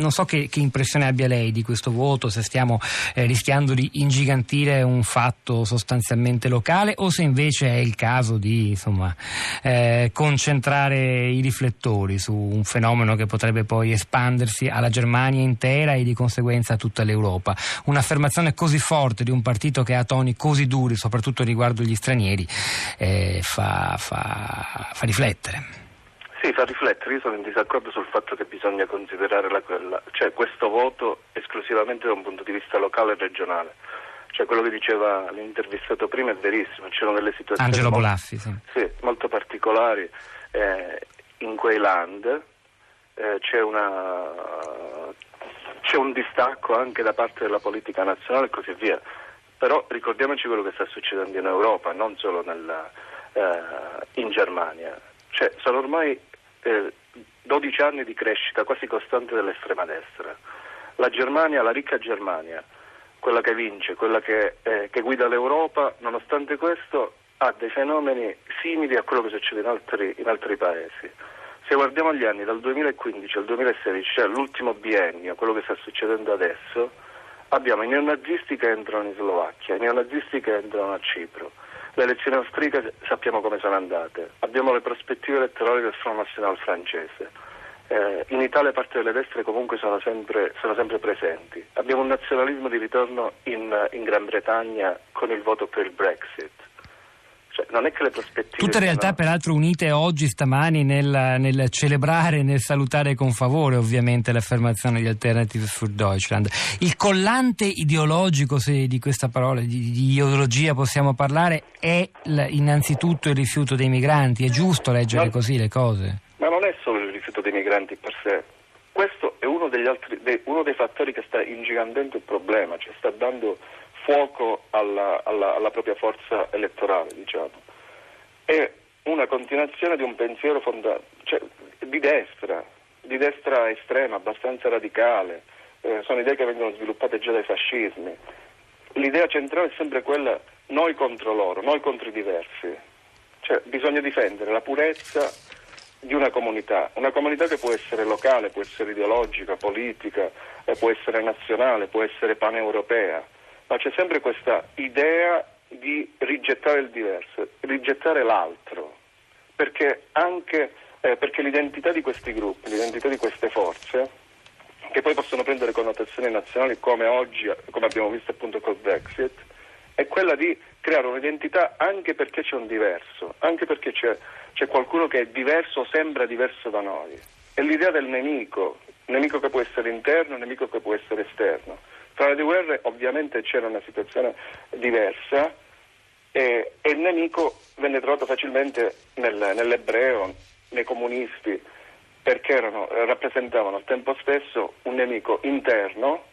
non so che, che, impressione abbia lei di questo voto, se stiamo eh, rischiando di ingigantire un fatto sostanzialmente locale o se invece è il caso di insomma, eh, concentrare i riflettori su un fenomeno che potrebbe poi espandersi alla Germania intera e di conseguenza a tutta l'Europa. Un'affermazione così forte di un partito che ha toni così duri, soprattutto riguardo gli stranieri, eh, fa, fa, fa riflettere. Fa riflettere. Io sono in disaccordo sul fatto che bisogna considerare la, quella, cioè questo voto esclusivamente da un punto di vista locale e regionale. Cioè quello che diceva l'intervistato prima è verissimo, c'erano delle situazioni Angelo Bolaffi, sì. Sì, molto particolari eh, in quei land, eh, c'è, una, c'è un distacco anche da parte della politica nazionale e così via. Però ricordiamoci quello che sta succedendo in Europa, non solo nella, eh, in Germania. Cioè, sono ormai eh, 12 anni di crescita quasi costante dell'estrema destra. La Germania, la ricca Germania, quella che vince, quella che, eh, che guida l'Europa, nonostante questo ha dei fenomeni simili a quello che succede in altri, in altri paesi. Se guardiamo gli anni dal 2015 al 2016, cioè l'ultimo biennio, quello che sta succedendo adesso, abbiamo i neonazisti che entrano in Slovacchia, i neonazisti che entrano a Cipro, le elezioni austriache sappiamo come sono andate, abbiamo le prospettive elettorali del Front National francese. Eh, in Italia parte delle destre comunque sono sempre, sono sempre presenti. Abbiamo un nazionalismo di ritorno in, in Gran Bretagna con il voto per il Brexit. Non è che le prospettive. Tutte realtà, sono... peraltro, unite oggi, stamani, nel, nel celebrare, nel salutare con favore, ovviamente, l'affermazione di Alternative für Deutschland. Il collante ideologico, se di questa parola, di, di ideologia possiamo parlare, è l, innanzitutto il rifiuto dei migranti. È giusto leggere no, così le cose? Ma non è solo il rifiuto dei migranti per sé. Questo è uno, altri, de, uno dei fattori che sta ingigantendo il problema, cioè sta dando fuoco alla, alla, alla propria forza elettorale, diciamo. È una continuazione di un pensiero fonda- cioè, di destra, di destra estrema, abbastanza radicale, eh, sono idee che vengono sviluppate già dai fascismi. L'idea centrale è sempre quella noi contro loro, noi contro i diversi. Cioè, bisogna difendere la purezza di una comunità, una comunità che può essere locale, può essere ideologica, politica, eh, può essere nazionale, può essere paneuropea ma c'è sempre questa idea di rigettare il diverso, rigettare l'altro, perché anche eh, perché l'identità di questi gruppi, l'identità di queste forze, che poi possono prendere connotazioni nazionali come oggi, come abbiamo visto appunto col Brexit, è quella di creare un'identità anche perché c'è un diverso, anche perché c'è, c'è qualcuno che è diverso o sembra diverso da noi. È l'idea del nemico, nemico che può essere interno, nemico che può essere esterno. Tra le due guerre ovviamente c'era una situazione diversa e, e il nemico venne trovato facilmente nel, nell'ebreo, nei comunisti, perché erano, rappresentavano al tempo stesso un nemico interno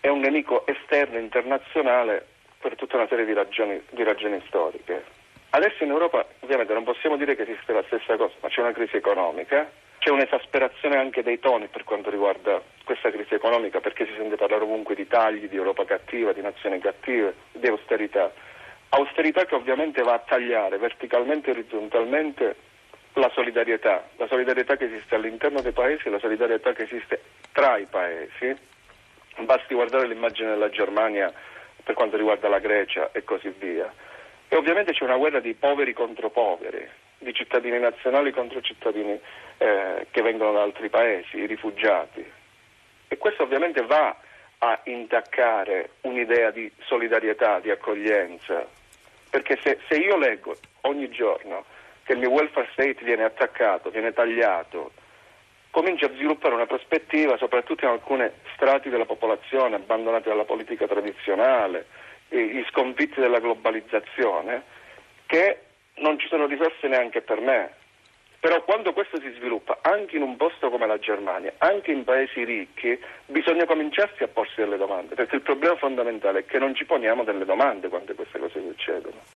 e un nemico esterno internazionale per tutta una serie di ragioni, di ragioni storiche. Adesso in Europa ovviamente non possiamo dire che esiste la stessa cosa, ma c'è una crisi economica c'è un'esasperazione anche dei toni per quanto riguarda questa crisi economica, perché si sente parlare ovunque di tagli, di Europa cattiva, di nazioni cattive, di austerità. Austerità che ovviamente va a tagliare verticalmente e orizzontalmente la solidarietà, la solidarietà che esiste all'interno dei paesi e la solidarietà che esiste tra i paesi. Basti guardare l'immagine della Germania per quanto riguarda la Grecia e così via. E ovviamente c'è una guerra di poveri contro poveri, di cittadini nazionali contro cittadini eh, che vengono da altri paesi, i rifugiati. E questo ovviamente va a intaccare un'idea di solidarietà, di accoglienza, perché se, se io leggo ogni giorno che il mio welfare state viene attaccato, viene tagliato, comincio a sviluppare una prospettiva, soprattutto in alcuni strati della popolazione abbandonati dalla politica tradizionale, gli sconfitti della globalizzazione, che non ci sono risorse neanche per me. Però quando questo si sviluppa anche in un posto come la Germania, anche in paesi ricchi, bisogna cominciarsi a porsi delle domande, perché il problema fondamentale è che non ci poniamo delle domande quando queste cose succedono.